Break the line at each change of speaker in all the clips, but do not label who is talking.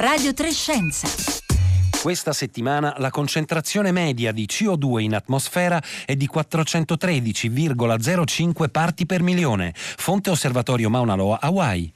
Radio Trescenza.
Questa settimana la concentrazione media di CO2 in atmosfera è di 413,05 parti per milione. Fonte Osservatorio Mauna Loa, Hawaii.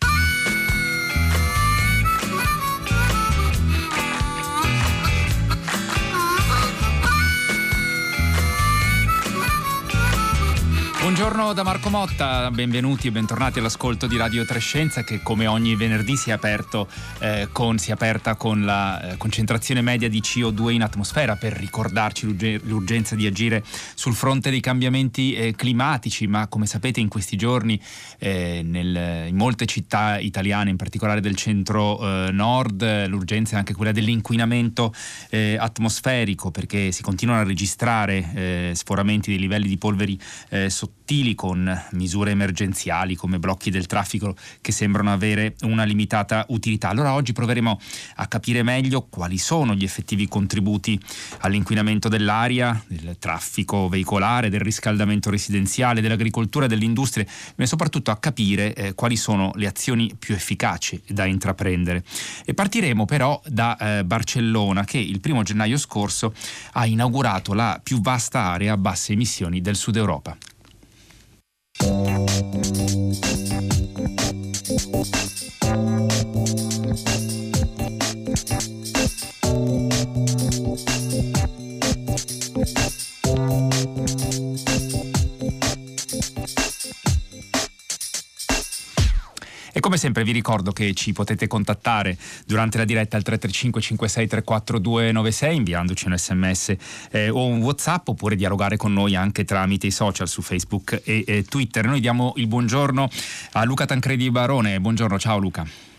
Buongiorno da Marco Motta, benvenuti e bentornati all'ascolto di Radio Trescenza che come ogni venerdì si è, aperto, eh, con, si è aperta con la eh, concentrazione media di CO2 in atmosfera per ricordarci l'urgenza di agire sul fronte dei cambiamenti eh, climatici, ma come sapete in questi giorni eh, nel, in molte città italiane, in particolare del centro-nord, eh, l'urgenza è anche quella dell'inquinamento eh, atmosferico perché si continuano a registrare sforamenti dei livelli di polveri sottili sottili con misure emergenziali come blocchi del traffico che sembrano avere una limitata utilità. Allora oggi proveremo a capire meglio quali sono gli effettivi contributi all'inquinamento dell'aria, del traffico veicolare, del riscaldamento residenziale, dell'agricoltura, dell'industria, ma soprattutto a capire eh, quali sono le azioni più efficaci da intraprendere. E partiremo però da eh, Barcellona che il primo gennaio scorso ha inaugurato la più vasta area a basse emissioni del Sud Europa. Música come sempre vi ricordo che ci potete contattare durante la diretta al 335 56 34 296 inviandoci un sms eh, o un whatsapp oppure dialogare con noi anche tramite i social su Facebook e eh, Twitter. Noi diamo il buongiorno a Luca Tancredi Barone. Buongiorno, ciao Luca.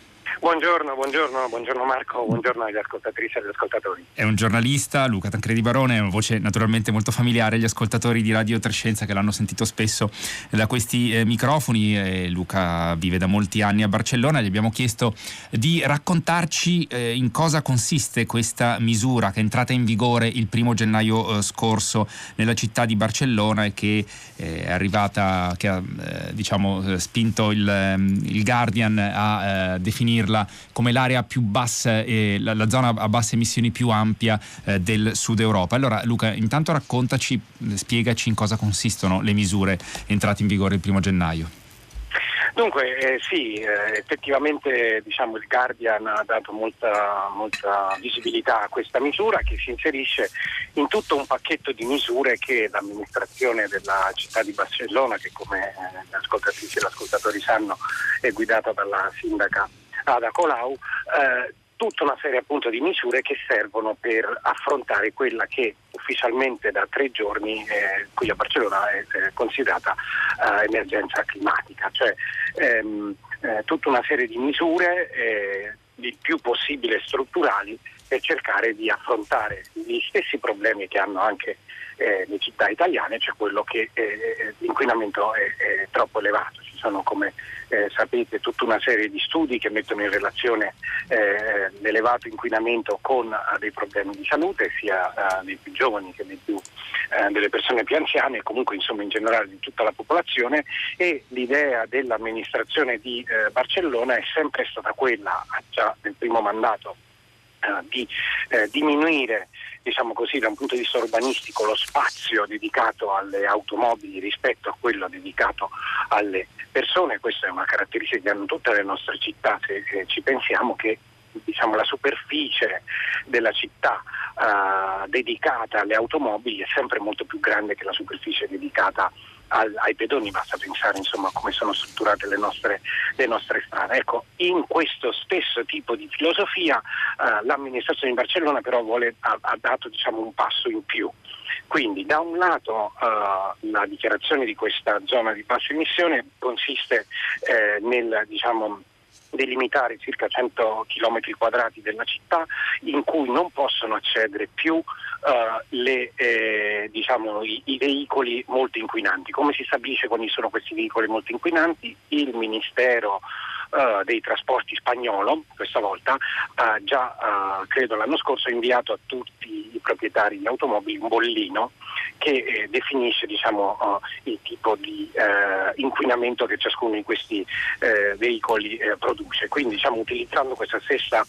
Buongiorno, buongiorno, buongiorno Marco, buongiorno agli ascoltatrici e agli ascoltatori.
È un giornalista, Luca Tancredi Barone, una voce naturalmente molto familiare agli ascoltatori di Radio Trescenza che l'hanno sentito spesso da questi eh, microfoni. Eh, Luca vive da molti anni a Barcellona, gli abbiamo chiesto di raccontarci eh, in cosa consiste questa misura che è entrata in vigore il primo gennaio eh, scorso nella città di Barcellona e che eh, è arrivata, che ha eh, diciamo, spinto il, ehm, il Guardian a definirla definirla come l'area più bassa e la, la zona a basse emissioni più ampia eh, del sud Europa. Allora Luca, intanto raccontaci, spiegaci in cosa consistono le misure entrate in vigore il primo gennaio.
Dunque eh, sì, eh, effettivamente diciamo, il Guardian ha dato molta, molta, visibilità a questa misura che si inserisce in tutto un pacchetto di misure che l'amministrazione della città di Barcellona, che come eh, le ascoltatrici e gli ascoltatori sanno è guidata dalla sindaca Ada Colau, eh, tutta una serie appunto di misure che servono per affrontare quella che ufficialmente da tre giorni eh, qui a Barcellona è, è considerata eh, emergenza climatica, cioè ehm, eh, tutta una serie di misure eh, il più possibile strutturali per cercare di affrontare gli stessi problemi che hanno anche eh, le città italiane, cioè quello che eh, l'inquinamento è, è, troppo elevato. Ci sono, come eh, sapete, tutta una serie di studi che mettono in relazione eh, l'elevato inquinamento con eh, dei problemi di salute, sia eh, dei più giovani che dei più, delle persone più anziane, comunque insomma in generale di tutta la popolazione. E l'idea dell'amministrazione di Barcellona è sempre stata quella, già nel primo mandato, di diminuire diciamo così, da un punto di vista urbanistico lo spazio dedicato alle automobili rispetto a quello dedicato alle persone, questa è una caratteristica che hanno tutte le nostre città, se eh, ci pensiamo che diciamo, la superficie della città uh, dedicata alle automobili è sempre molto più grande che la superficie dedicata al, ai pedoni, basta pensare insomma come sono strutturate le nostre, le nostre strade. Ecco, in questo stesso tipo di filosofia uh, l'amministrazione di Barcellona però vuole, ha, ha dato diciamo, un passo in più. Quindi da un lato uh, la dichiarazione di questa zona di bassa emissione consiste eh, nel diciamo, delimitare circa 100 km quadrati della città in cui non possono accedere più uh, le, eh, diciamo, i, i, veicoli molto inquinanti. Come si stabilisce quali sono questi veicoli molto inquinanti? Il Ministero uh, dei Trasporti spagnolo, questa volta, uh, già credo l'anno scorso ha inviato a tutti i proprietari di automobili un bollino che eh, definisce diciamo, uh, il tipo di uh, inquinamento che ciascuno di questi veicoli produce. Quindi diciamo, utilizzando questa stessa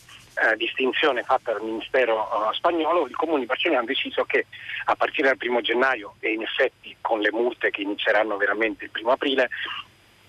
distinzione fatta dal Ministero spagnolo, il Comune di Barcellona ha deciso che a partire dal primo gennaio e in effetti con le multe che inizieranno veramente il primo aprile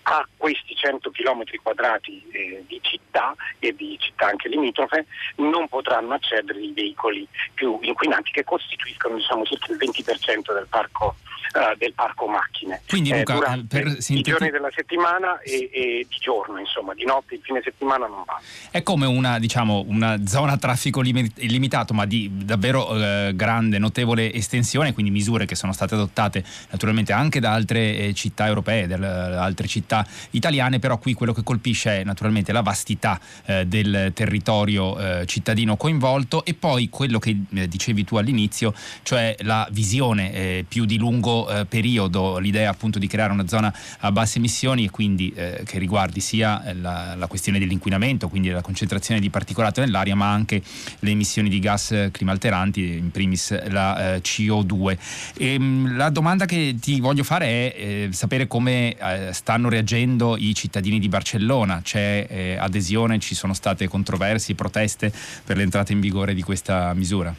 a questi 100 km quadrati eh, di città e di città anche limitrofe non potranno accedere i veicoli più inquinanti che costituiscono diciamo, circa il 20% del parco uh, del parco macchine.
Quindi Luca, eh, durante per
sinteti... i giorni della settimana e, e, di giorno, insomma, di notte, il fine settimana non va.
È come una, diciamo, una zona a traffico illimitato, ma di davvero eh, grande, notevole estensione, quindi misure che sono state adottate naturalmente anche da altre eh, città europee, da altre città italiane, però qui quello che colpisce è naturalmente la vastità eh, del territorio eh, cittadino coinvolto e poi quello che dicevi tu all'inizio, cioè la visione più di lungo eh, periodo l'idea appunto di creare una zona a basse emissioni e quindi eh, che riguardi sia eh, la, la, questione dell'inquinamento, quindi la concentrazione di particolato nell'aria, ma anche le emissioni di gas climalteranti, in primis la eh, CO2. E, ehm, la domanda che ti voglio fare è eh, sapere come eh, stanno reagendo i cittadini di Barcellona. C'è adesione, ci sono state controversie, proteste per l'entrata in vigore di questa misura?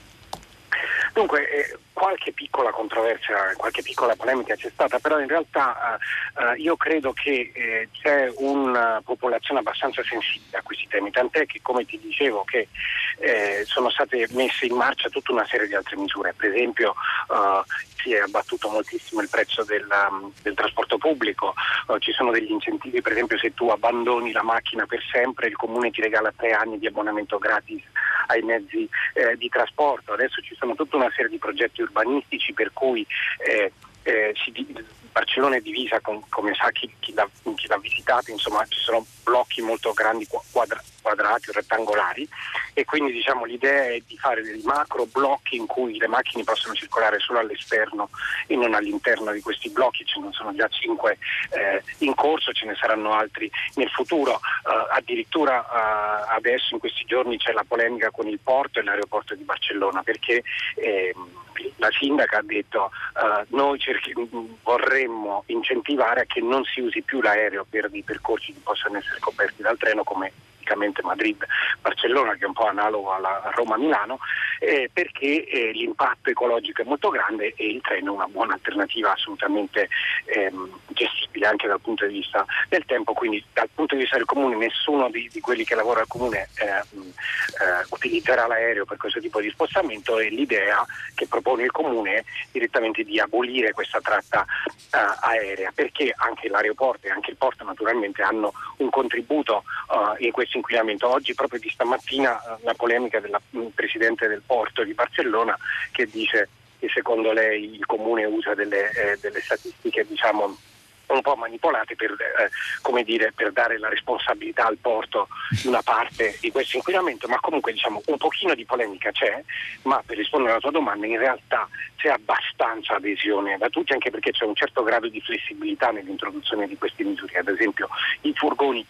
Dunque, qualche piccola controversia, qualche piccola polemica c'è stata, però in realtà uh, io credo che eh, c'è una popolazione abbastanza sensibile a questi temi, tant'è che come ti dicevo che eh, sono state messe in marcia tutta una serie di altre misure, per esempio uh, si è abbattuto moltissimo il prezzo del, um, del trasporto pubblico, uh, ci sono degli incentivi, per esempio se tu abbandoni la macchina per sempre il comune ti regala tre anni di abbonamento gratis ai mezzi eh, di trasporto, adesso ci sono tutta una serie di progetti urbanistici per cui eh, eh, si, Barcellona è divisa, con, come sa chi, chi, l'ha, chi, l'ha, visitato, insomma ci sono blocchi molto grandi, quadra, quadrati o rettangolari e quindi diciamo, l'idea è di fare dei macro blocchi in cui le macchine possono circolare solo all'esterno e non all'interno di questi blocchi, ce ne sono già cinque eh, in corso, ce ne saranno altri nel futuro, uh, addirittura uh, adesso in questi giorni c'è la polemica con il porto e l'aeroporto di Barcellona perché eh, la sindaca ha detto uh, noi cerchi, vorremmo incentivare a che non si usi più l'aereo per dei percorsi che possano essere coperti dal treno come Madrid-Barcellona che è un po' analogo alla Roma-Milano, eh, perché eh, l'impatto ecologico è molto grande e il treno è una buona alternativa assolutamente ehm, gestibile anche dal punto di vista del tempo, quindi dal punto di vista del comune nessuno di, di quelli che lavora al comune eh, eh utilizzerà l'aereo per questo tipo di spostamento e l'idea che propone il comune è direttamente di abolire questa tratta eh, aerea perché anche l'aeroporto e anche il porto naturalmente hanno un contributo eh, in questo inquinamento. Oggi proprio di stamattina la polemica del mm, presidente del porto di Barcellona che dice che secondo lei il comune usa delle, eh, delle statistiche diciamo, un po' manipolate per, eh, dire, per, dare la responsabilità al porto di una parte di questo inquinamento, ma comunque diciamo, un pochino di polemica c'è, ma per rispondere alla tua domanda in realtà c'è abbastanza adesione da tutti, anche perché c'è un certo grado di flessibilità nell'introduzione di queste misure, ad esempio i furgoni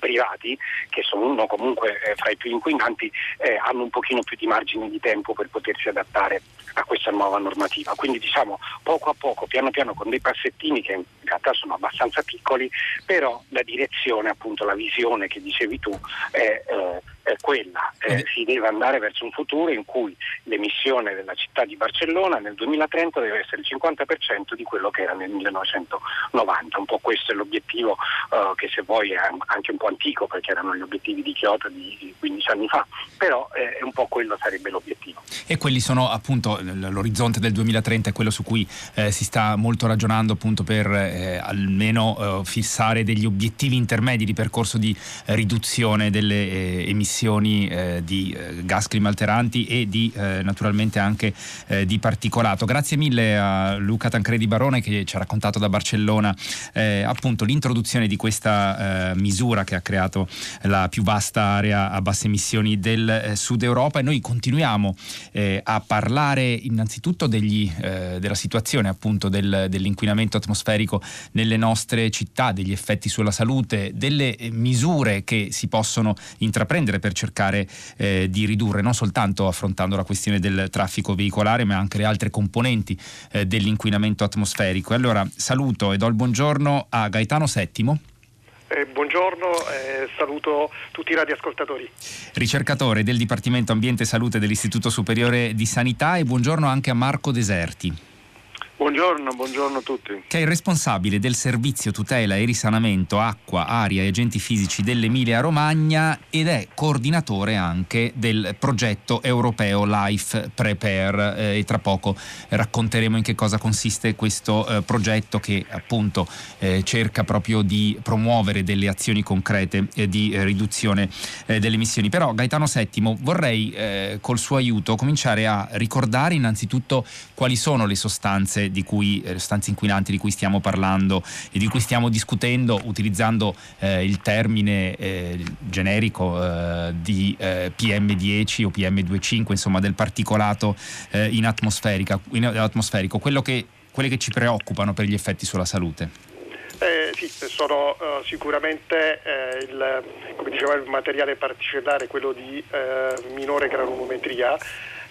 privati, che sono uno comunque eh, fra i più inquinanti, eh, hanno un pochino più di margine di tempo per potersi adattare a questa nuova normativa. Quindi diciamo poco a poco, piano piano, con dei passettini che in realtà sono abbastanza piccoli, però la direzione, appunto la visione che dicevi tu è eh, è quella, eh, si deve andare verso un futuro in cui l'emissione della città di Barcellona nel 2030 deve essere il 50% di quello che era nel 1990, un po' questo è l'obiettivo uh, che se vuoi è anche un po' antico perché erano gli obiettivi di Kyoto di 15 anni fa, però eh, un po' quello sarebbe l'obiettivo.
E quelli sono appunto l'orizzonte del 2030 è quello su cui eh, si sta molto ragionando appunto per eh, almeno eh, fissare degli obiettivi intermedi di percorso di riduzione delle eh, emissioni eh, di eh, gas climalteranti e di eh, naturalmente anche eh, di particolato. Grazie mille a Luca Tancredi Barone che ci ha raccontato da Barcellona eh, appunto l'introduzione di questa misura che ha creato la più vasta area a basse emissioni del Sud Europa e noi continuiamo a parlare innanzitutto degli, della situazione appunto del, dell'inquinamento atmosferico nelle nostre città, degli effetti sulla salute, delle misure che si possono intraprendere per cercare eh, di ridurre non soltanto affrontando la questione del traffico veicolare ma anche le altre componenti eh, dell'inquinamento atmosferico. Allora saluto e do il buongiorno a Gaetano Settimo.
Eh, buongiorno, eh, saluto tutti i radioascoltatori.
Ricercatore del Dipartimento Ambiente e Salute dell'Istituto Superiore di Sanità e buongiorno anche a Marco Deserti.
Buongiorno, buongiorno a tutti.
Che è il responsabile del servizio tutela e risanamento acqua, aria e agenti fisici dell'Emilia Romagna ed è coordinatore anche del progetto europeo Life Prepare eh, e tra poco racconteremo in che cosa consiste questo eh, progetto che appunto eh, cerca proprio di promuovere delle azioni concrete eh, di riduzione eh, delle emissioni. Però Gaetano Settimo vorrei eh, col suo aiuto cominciare a ricordare innanzitutto quali sono le sostanze di cui, eh, sostanze inquinanti di cui stiamo parlando e di cui stiamo discutendo utilizzando eh, il termine eh, generico eh, di eh, PM10 o PM25, insomma del particolato eh, in, in atmosferico, quello che, quelle che ci preoccupano per gli effetti sulla salute.
Eh, sì, sono uh, sicuramente eh, il, come diceva, il materiale particellare, quello di eh, minore granulometria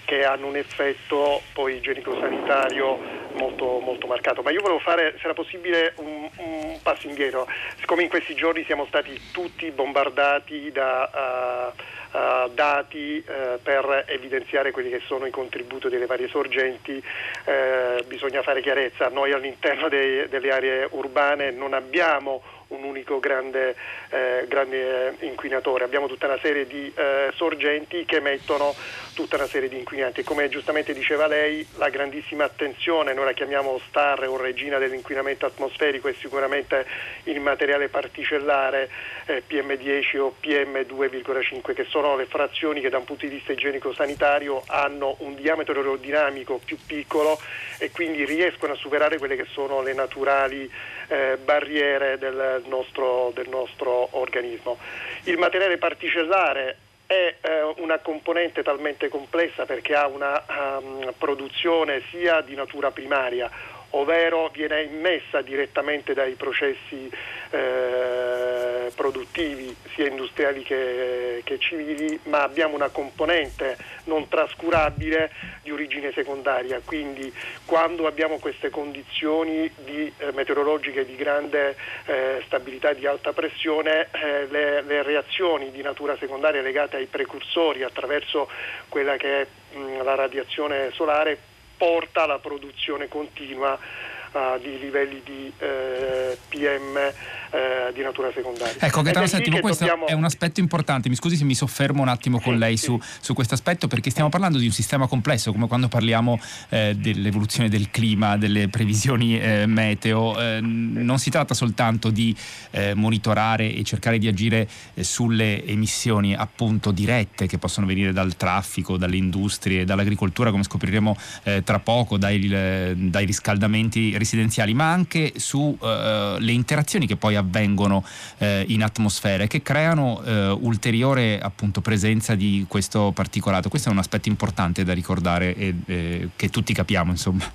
che hanno un effetto poi igienico-sanitario molto, molto marcato. Ma io volevo fare, se era possibile, un, un, passo indietro. Siccome in questi giorni siamo stati tutti bombardati da uh, uh, dati uh, per evidenziare quelli che sono i contributi delle varie sorgenti, bisogna fare chiarezza. Noi all'interno dei, delle aree urbane non abbiamo un unico grande, eh, grande inquinatore, abbiamo tutta una serie di eh, sorgenti che emettono tutta una serie di inquinanti. Come giustamente diceva lei, la grandissima attenzione, noi la chiamiamo star o regina dell'inquinamento atmosferico, è sicuramente il materiale particellare eh, PM10 o PM2,5, che sono le frazioni che da un punto di vista igienico-sanitario hanno un diametro aerodinamico più piccolo e quindi riescono a superare quelle che sono le naturali eh, barriere del nostro, del nostro organismo. Il materiale particellare è eh, una componente talmente complessa perché ha una um, produzione sia di natura primaria ovvero viene immessa direttamente dai processi eh, produttivi sia industriali che, che, civili, ma abbiamo una componente non trascurabile di origine secondaria, quindi quando abbiamo queste condizioni di, eh, meteorologiche di grande eh, stabilità e di alta pressione, eh, le, le, reazioni di natura secondaria legate ai precursori attraverso quella che è mh, la radiazione solare porta alla produzione continua uh, di livelli di uh, PM eh, di natura secondaria.
Ecco, Gaetano Settimo, questo dobbiamo... è un aspetto importante. Mi scusi se mi soffermo un attimo con sì, lei sì. Su, su, questo aspetto, perché stiamo parlando di un sistema complesso, come quando parliamo eh, dell'evoluzione del clima, delle previsioni eh, meteo. Eh, non si tratta soltanto di eh, monitorare e cercare di agire eh, sulle emissioni appunto dirette che possono venire dal traffico, dalle industrie, dall'agricoltura, come scopriremo tra poco, dai, dai, riscaldamenti residenziali, ma anche sulle interazioni che poi avvengono eh, in atmosfera e che creano eh, ulteriore appunto, presenza di questo particolato. Questo è un aspetto importante da ricordare e eh, che tutti capiamo. Insomma.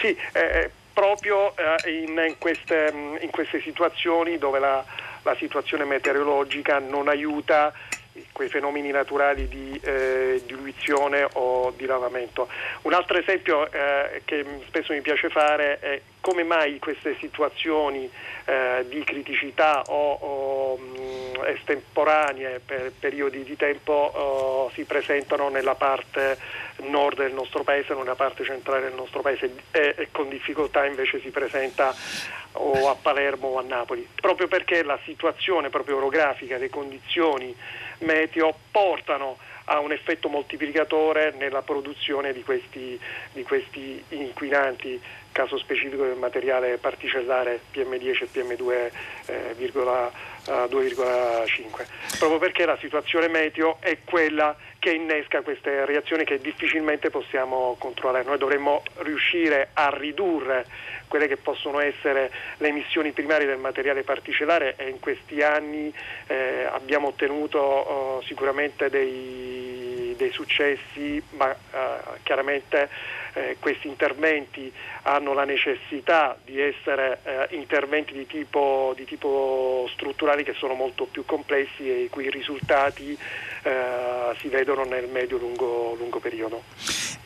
Sì, eh, eh, proprio eh, in, queste, in, queste, situazioni dove la, la situazione meteorologica non aiuta quei fenomeni naturali di eh, diluizione o di lavamento. Un altro esempio eh, che spesso mi piace fare è come mai queste situazioni eh, di criticità o, o mh, estemporanee per periodi di tempo oh, si presentano nella parte nord del nostro paese, nella parte centrale del nostro paese e, e con difficoltà invece si presenta o a Palermo o a Napoli, proprio perché la situazione proprio orografica, le condizioni meteo portano a un effetto moltiplicatore nella produzione di questi, di questi inquinanti caso specifico del materiale particellare PM10 e PM2,5, eh, proprio perché la situazione meteo è quella che innesca queste reazioni che difficilmente possiamo controllare. Noi dovremmo riuscire a ridurre quelle che possono essere le emissioni primarie del materiale particellare e in questi anni eh, abbiamo ottenuto oh, sicuramente dei, dei, successi, ma eh, chiaramente eh, questi interventi hanno la necessità di essere eh, interventi di tipo, di tipo, strutturali che sono molto più complessi e i cui risultati eh, si vedono nel medio-lungo periodo.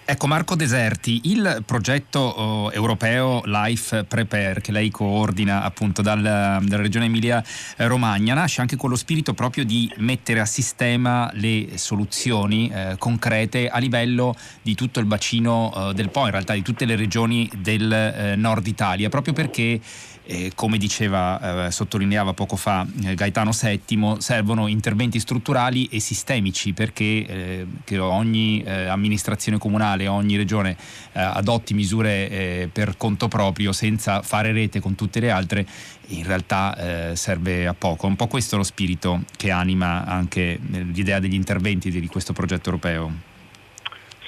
Ecco Marco Deserti, il progetto oh, europeo Life Prepare che lei coordina appunto dal, dalla regione Emilia Romagna nasce anche con lo spirito proprio di mettere a sistema le soluzioni eh, concrete a livello di tutto il bacino eh, del Po, in realtà di tutte le regioni del eh, nord Italia, proprio perché eh, come diceva, eh, sottolineava poco fa eh, Gaetano VII, servono interventi strutturali e sistemici perché eh, ogni eh, amministrazione comunale, ogni regione eh, adotti misure per conto proprio senza fare rete con tutte le altre in realtà serve a poco. Un po' questo è lo spirito che anima anche l'idea degli interventi di questo progetto europeo.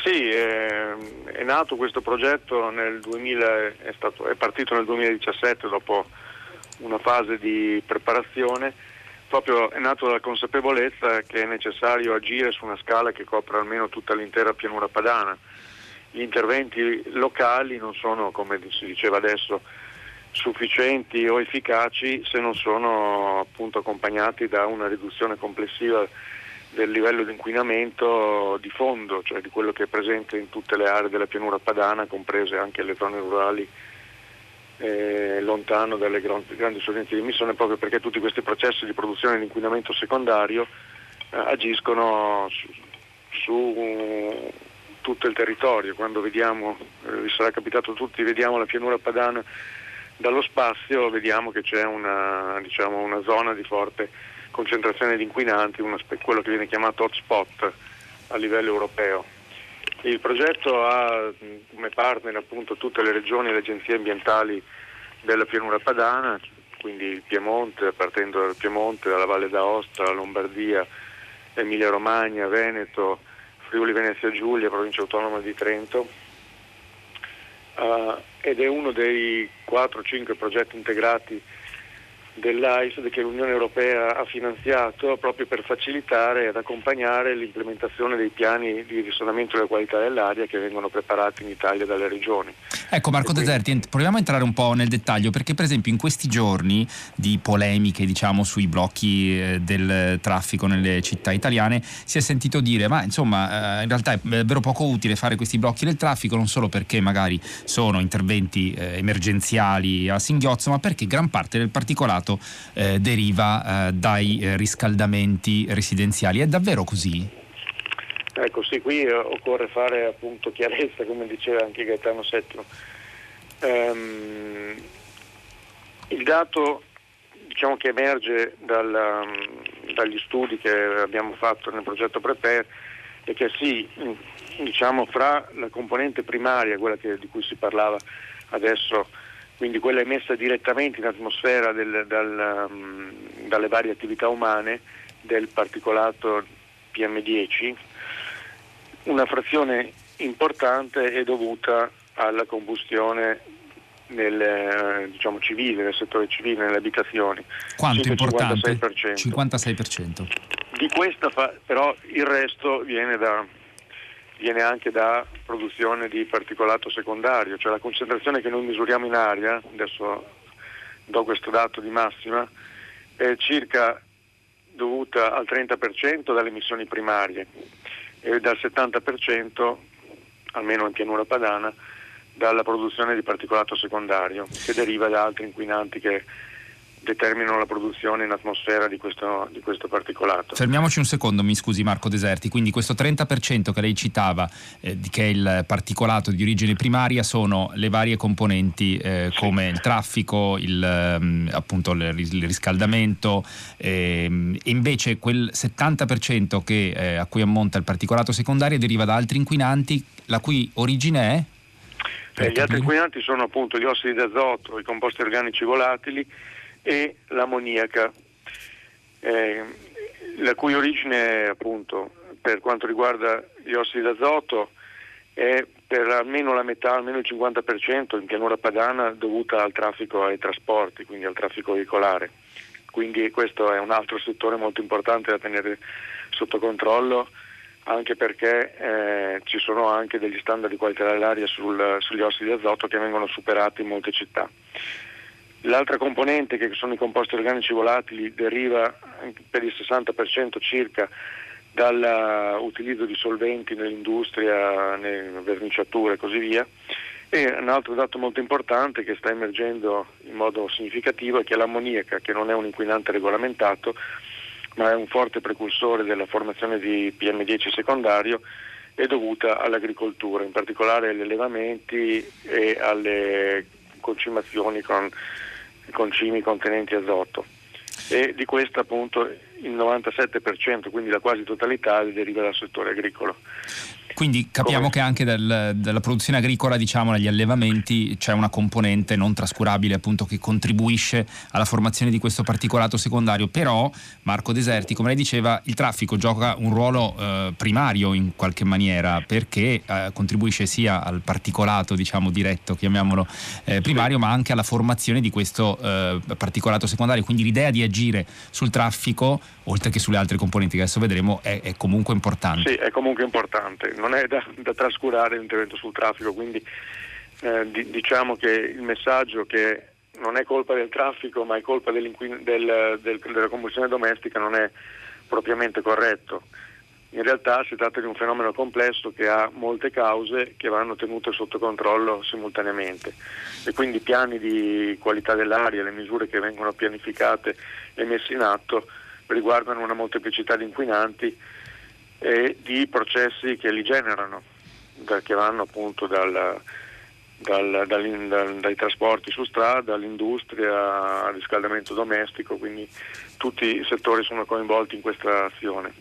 Sì, è nato questo progetto nel 2000, è, stato, è partito nel 2017 dopo una fase di preparazione, proprio è nato dalla consapevolezza che è necessario agire su una scala che copra almeno tutta l'intera pianura padana. Gli interventi locali non sono, come si diceva adesso, sufficienti o efficaci se non sono appunto accompagnati da una riduzione complessiva del livello di inquinamento di fondo, cioè di quello che è presente in tutte le aree della pianura padana, comprese anche le zone rurali eh, lontano dalle grandi, sorgenti di emissione, proprio perché tutti questi processi di produzione di inquinamento secondario eh, agiscono su, su uh, tutto il territorio. Quando vediamo, eh, vi sarà capitato tutti, vediamo la pianura padana dallo spazio, vediamo che c'è una, diciamo, una zona di forte concentrazione di inquinanti, quello che viene chiamato hotspot a livello europeo. Il progetto ha come partner appunto tutte le regioni e le agenzie ambientali della pianura padana, quindi il Piemonte, partendo dal Piemonte, dalla Valle d'Aosta, Lombardia, Emilia Romagna, Veneto, Friuli Venezia Giulia, provincia autonoma di Trento. Uh, ed è uno dei 4-5 progetti integrati dell'AISD che l'Unione Europea ha finanziato proprio per facilitare ed accompagnare l'implementazione dei piani di risanamento della qualità dell'aria che vengono preparati in Italia dalle regioni.
Ecco Marco quindi... Deserti, proviamo a entrare un po' nel dettaglio perché per esempio in questi giorni di polemiche diciamo sui blocchi eh, del traffico nelle città italiane si è sentito dire ma insomma eh, in realtà è davvero poco utile fare questi blocchi del traffico non solo perché magari sono interventi eh, emergenziali a singhiozzo ma perché gran parte del particolato mercato eh, deriva eh, dai eh, riscaldamenti residenziali. È davvero così?
Ecco sì, qui eh, occorre fare appunto chiarezza, come diceva anche Gaetano VII. Um, il dato diciamo, che emerge dal, dagli studi che abbiamo fatto nel progetto Prepare è che sì, diciamo, fra la componente primaria, quella che, di cui si parlava adesso, quindi quella emessa direttamente in atmosfera del, dal, um, dalle varie attività umane del particolato PM10, una frazione importante è dovuta alla combustione nel, eh, diciamo, civile, nel settore civile, nelle abitazioni.
Quanto importante? 56%. 56%.
Di questa fa, però il resto viene da viene anche da produzione di particolato secondario, cioè la concentrazione che noi misuriamo in aria, adesso do questo dato di massima, è circa dovuta al 30% dalle emissioni primarie e dal 70%, almeno in pianura padana, dalla produzione di particolato secondario che deriva da altri inquinanti che determinano la produzione in atmosfera di questo, di questo, particolato.
Fermiamoci un secondo, mi scusi Marco Deserti, quindi questo 30% che lei citava, eh, che è il particolato di origine primaria, sono le varie componenti eh, sì. come il traffico, il, ehm, appunto il, riscaldamento, ehm, e invece quel 70% che, eh, a cui ammonta il particolato secondario deriva da altri inquinanti, la cui origine è?
Eh, gli altri inquinanti sono appunto gli ossidi d'azoto, i composti organici volatili, e l'ammoniaca, eh, la cui origine appunto per quanto riguarda gli ossidi d'azoto è per almeno la metà, almeno il 50% in pianura padana dovuta al traffico ai trasporti, quindi al traffico veicolare. Quindi questo è un altro settore molto importante da tenere sotto controllo anche perché eh, ci sono anche degli standard di qualità dell'aria sul, sugli ossidi di azoto che vengono superati in molte città. L'altra componente, che sono i composti organici volatili, deriva per il 60% circa dall'utilizzo di solventi nell'industria, nelle verniciature e così via. E un altro dato molto importante che sta emergendo in modo significativo è che l'ammoniaca, che non è un inquinante regolamentato, ma è un forte precursore della formazione di PM10 secondario, è dovuta all'agricoltura, in particolare agli allevamenti e alle concimazioni con concimi contenenti azoto e di questa appunto il 97%, quindi la quasi totalità, deriva dal settore agricolo.
Quindi capiamo Come? che anche del, della produzione agricola, diciamo, negli allevamenti c'è una componente non trascurabile appunto che contribuisce alla formazione di questo particolato secondario, però Marco Deserti, come lei diceva, il traffico gioca un ruolo eh, primario in qualche maniera perché eh, contribuisce sia al particolato, diciamo, diretto, chiamiamolo eh, primario, ma anche alla formazione di questo eh, particolato secondario, quindi l'idea di agire sul traffico, oltre che sulle altre componenti che adesso vedremo, è, è comunque importante.
Sì, è comunque importante non è da, da trascurare l'intervento sul traffico, quindi eh, di, diciamo che il messaggio che non è colpa del traffico ma è colpa del, del, della combustione domestica non è propriamente corretto. In realtà si tratta di un fenomeno complesso che ha molte cause che vanno tenute sotto controllo simultaneamente e quindi i piani di qualità dell'aria, le misure che vengono pianificate e messe in atto riguardano una molteplicità di inquinanti e di processi che li generano, che vanno appunto dal, dal, dal, dai trasporti su strada all'industria, al riscaldamento domestico, quindi tutti i settori sono coinvolti in questa azione.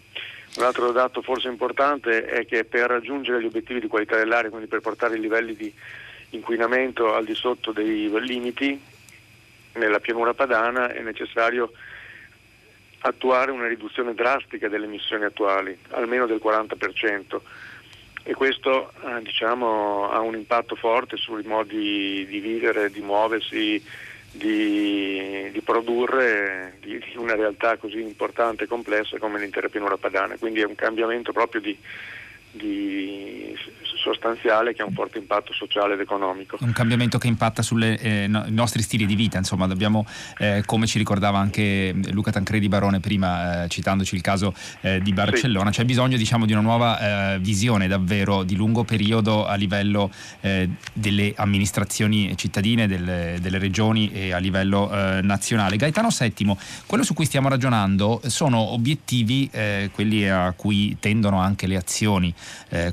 Un altro dato forse importante è che per raggiungere gli obiettivi di qualità dell'aria, quindi per portare i livelli di inquinamento al di sotto dei limiti nella pianura padana è necessario attuare una riduzione drastica delle emissioni attuali, almeno del 40%. E questo eh, diciamo, ha un impatto forte sui modi di vivere, di muoversi, di, di produrre di, di, una realtà così importante e complessa come l'intera pianura padana. Quindi è un cambiamento proprio di, di sostanziale che ha un forte impatto sociale ed economico.
Un cambiamento che impatta sui eh, no, nostri stili di vita, insomma, dobbiamo, eh, come ci ricordava anche Luca Tancredi Barone prima, eh, citandoci il caso eh, di Barcellona, sì. c'è bisogno diciamo, di una nuova eh, visione davvero di lungo periodo a livello eh, delle amministrazioni cittadine, delle, delle, regioni e a livello nazionale. Gaetano VII, quello su cui stiamo ragionando sono obiettivi, quelli a cui tendono anche le azioni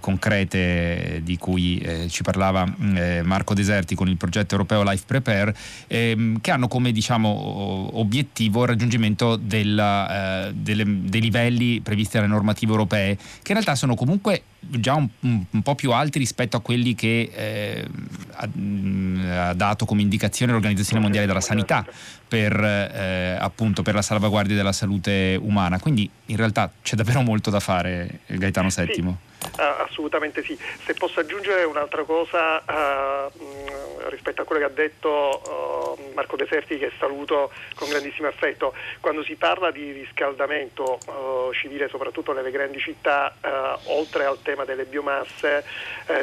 concrete di cui eh, ci parlava mm, eh, Marco Deserti con il progetto europeo Life Prepare, ehm, che hanno come diciamo, obiettivo il raggiungimento della, eh, delle, dei livelli previsti dalle normative europee, che in realtà sono comunque già un, un, po' più alti rispetto a quelli che eh, ha, mm, ha, dato come indicazione l'Organizzazione Mondiale della Sanità per, eh, appunto, per la salvaguardia della salute umana. Quindi in realtà c'è davvero molto da fare, Gaetano VII. Sì.
Assolutamente sì. Se posso aggiungere un'altra cosa uh, rispetto a quello che ha detto uh, Marco Deserti, che saluto con grandissimo affetto, quando si parla di riscaldamento civile, soprattutto nelle grandi città, oltre al tema delle biomasse,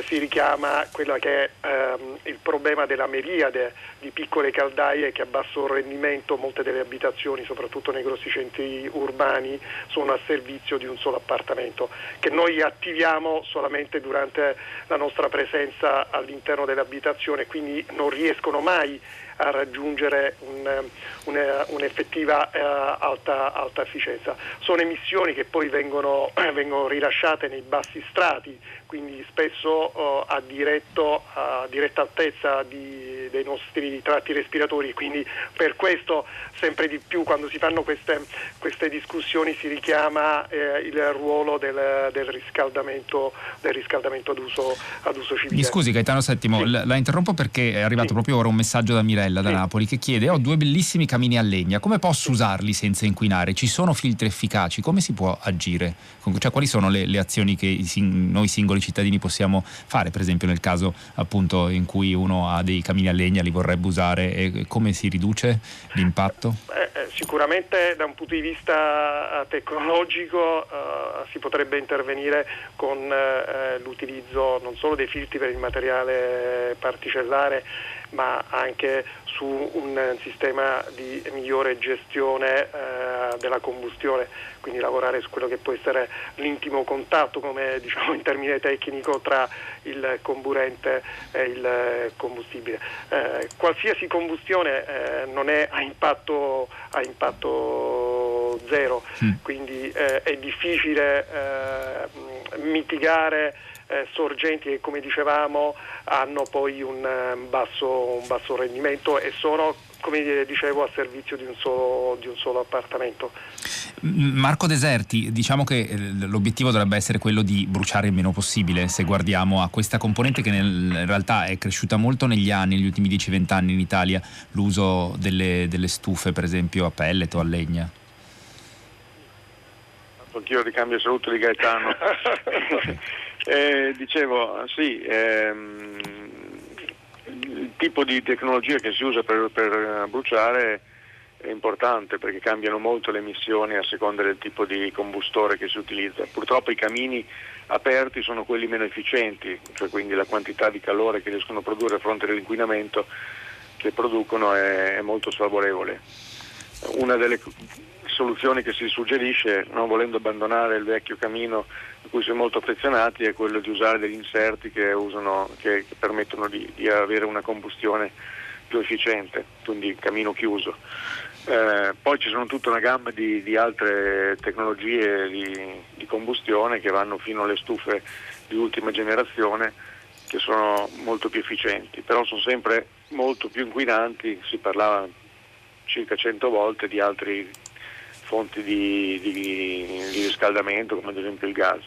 si richiama quello che è ehm, il problema della meriade di piccole caldaie che a basso rendimento, molte delle abitazioni, soprattutto nei grossi centri urbani, sono a servizio di un solo appartamento, che noi attiviamo solamente durante la nostra presenza all'interno dell'abitazione, quindi non riescono mai a raggiungere un, una, un'effettiva eh, alta, alta, efficienza. Sono emissioni che poi vengono, vengono rilasciate nei bassi strati, quindi spesso eh, a, diretto, a, diretta altezza di, dei nostri tratti respiratori, quindi per questo sempre di più quando si fanno queste, queste discussioni si richiama eh, il ruolo del, del, riscaldamento, del riscaldamento ad, uso, ad uso civile.
Mi scusi Gaetano Settimo, sì. la interrompo perché è arrivato sì. proprio ora un messaggio da Mirella da Napoli che chiede ho due bellissimi camini a legna, come posso usarli senza inquinare? Ci sono filtri efficaci? Come si può agire? Cioè, quali sono le, le azioni che noi singoli cittadini possiamo fare, per esempio nel caso appunto in cui uno ha dei camini a legna? li vorrebbe usare e come si riduce l'impatto?
Eh, eh, sicuramente da un punto di vista tecnologico eh, si potrebbe intervenire con eh, l'utilizzo non solo dei filtri per il materiale particellare ma anche su un sistema di migliore gestione eh, della combustione, quindi lavorare su quello che può essere l'intimo contatto, come diciamo in termine tecnico, tra il comburente e il combustibile. Eh, qualsiasi combustione eh, non è a impatto, a impatto zero, mm. quindi eh, è difficile eh, mitigare eh, sorgenti che come dicevamo hanno poi un, um, basso, un basso, rendimento e sono come dicevo a servizio di un solo, di un solo appartamento.
Marco Deserti, diciamo che eh, l'obiettivo dovrebbe essere quello di bruciare il meno possibile se guardiamo a questa componente che in realtà è cresciuta molto negli anni, negli ultimi 10-20 anni in Italia, l'uso delle, delle stufe per esempio a pellet o a legna.
Anch'io ricambio saluto di Gaetano. Eh, dicevo, sì, ehm, il tipo di tecnologia che si usa per, per, bruciare è importante perché cambiano molto le emissioni a seconda del tipo di combustore che si utilizza. Purtroppo i camini aperti sono quelli meno efficienti, cioè quindi la quantità di calore che riescono a produrre a fronte dell'inquinamento che producono è, è molto sfavorevole. Una delle soluzioni che si suggerisce, non volendo abbandonare il vecchio camino cui si è molto affezionati, è quello di usare degli inserti che, usano, che, che permettono di, di, avere una combustione più efficiente, quindi camino chiuso. Eh, poi ci sono tutta una gamma di, di altre tecnologie di, di, combustione che vanno fino alle stufe di ultima generazione che sono molto più efficienti, però sono sempre molto più inquinanti, si parlava circa 100 volte di altri fonti di, di riscaldamento come ad esempio il gas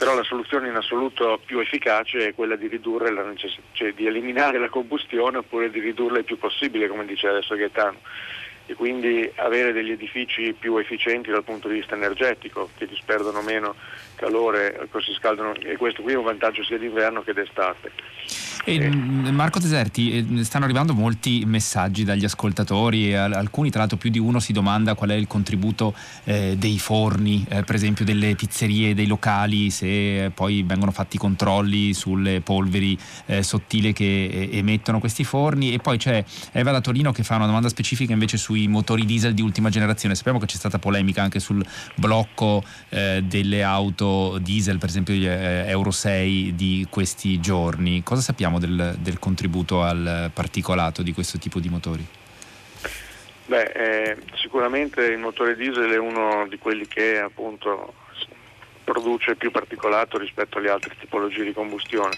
però la soluzione in assoluto più efficace è quella di ridurre la necess- cioè di eliminare la combustione oppure di ridurla il più possibile, come dice adesso Gaetano, e quindi avere degli edifici più efficienti dal punto di vista energetico, che disperdono meno calore, si scaldano, e questo qui è un vantaggio sia d'inverno che d'estate.
E, mm, Marco Deserti, eh, stanno arrivando molti messaggi dagli ascoltatori, alcuni tra l'altro più di uno si domanda qual è il contributo eh, dei forni, eh, per esempio delle pizzerie, dei locali, se poi vengono fatti controlli sulle polveri eh, sottili che eh, emettono questi forni e poi c'è Eva da Torino che fa una domanda specifica invece sui motori diesel di ultima generazione. Sappiamo che c'è stata polemica anche sul blocco eh, delle auto diesel, per esempio Euro 6 di questi giorni. Cosa sappiamo? sappiamo del, del contributo al particolato di questo tipo di motori?
Beh, eh, sicuramente il motore diesel è uno di quelli che appunto produce più particolato rispetto alle altre tipologie di combustione.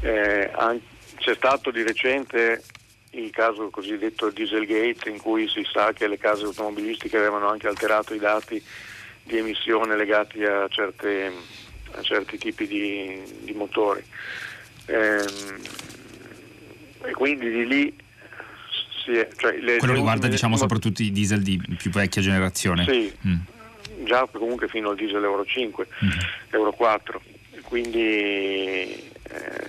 Eh, c'è stato di recente il caso cosiddetto Dieselgate in cui si sa che le case automobilistiche avevano anche alterato i dati di emissione legati a, certe, a certi tipi di, di motori. Ehm, e quindi di lì
è, cioè le, quello riguarda diciamo soprattutto i diesel di più vecchia generazione
sì, mm. già comunque fino al diesel Euro 5 mm. Euro 4 quindi eh,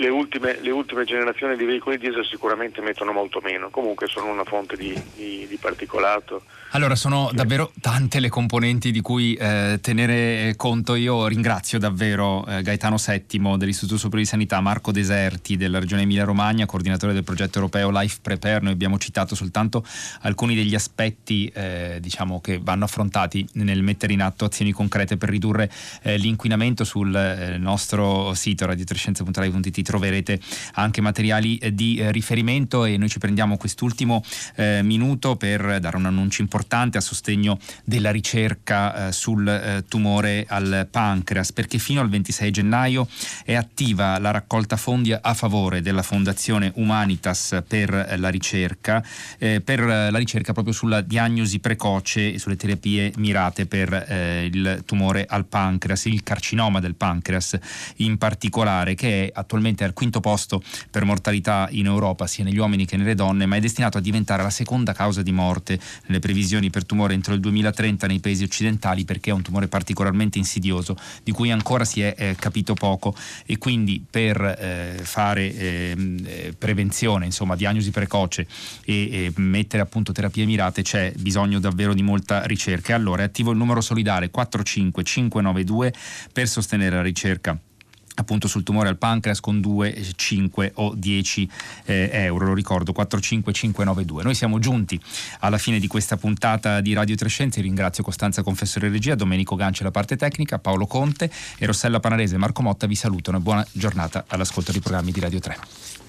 le ultime, le ultime, generazioni di veicoli diesel sicuramente mettono molto meno, comunque sono una fonte di, di, di particolato.
Allora sono davvero tante le componenti di cui eh, tenere conto. Io ringrazio davvero eh, Gaetano Settimo dell'Istituto Superiore di Sanità, Marco Deserti della Regione Emilia Romagna, coordinatore del progetto europeo Life Prepare. Noi abbiamo citato soltanto alcuni degli aspetti eh, diciamo, che vanno affrontati nel mettere in atto azioni concrete per ridurre eh, l'inquinamento sul eh, nostro sito radiotrescienza.live approfonditi troverete anche materiali eh, di eh, riferimento e noi ci prendiamo quest'ultimo eh, minuto per dare un annuncio importante a sostegno della ricerca eh, sul eh, tumore al pancreas perché fino al 26 gennaio è attiva la raccolta fondi a favore della Fondazione Humanitas per la ricerca per la ricerca proprio sulla diagnosi precoce e sulle terapie mirate per il tumore al pancreas, il carcinoma del pancreas in particolare che è attualmente attualmente al quinto posto per mortalità in Europa, sia negli uomini che nelle donne, ma è destinato a diventare la seconda causa di morte. Nelle previsioni per tumore entro il 2030 nei paesi occidentali perché è un tumore particolarmente insidioso di cui ancora si è eh, capito poco. E quindi per eh, fare ehm, eh, prevenzione, insomma diagnosi precoce e, mettere appunto terapie mirate c'è bisogno davvero di molta ricerca. Allora è attivo il numero solidale 45592 per sostenere la ricerca appunto sul tumore al pancreas con 2, 5 o 10 eh, euro, lo ricordo 45592. Noi siamo giunti alla fine di questa puntata di Radio Trescenze, ringrazio Costanza Confessore Regia, Domenico Ganci la parte tecnica, Paolo Conte e Rossella Panarese e Marco Motta vi salutano e buona giornata all'ascolto dei programmi di Radio 3.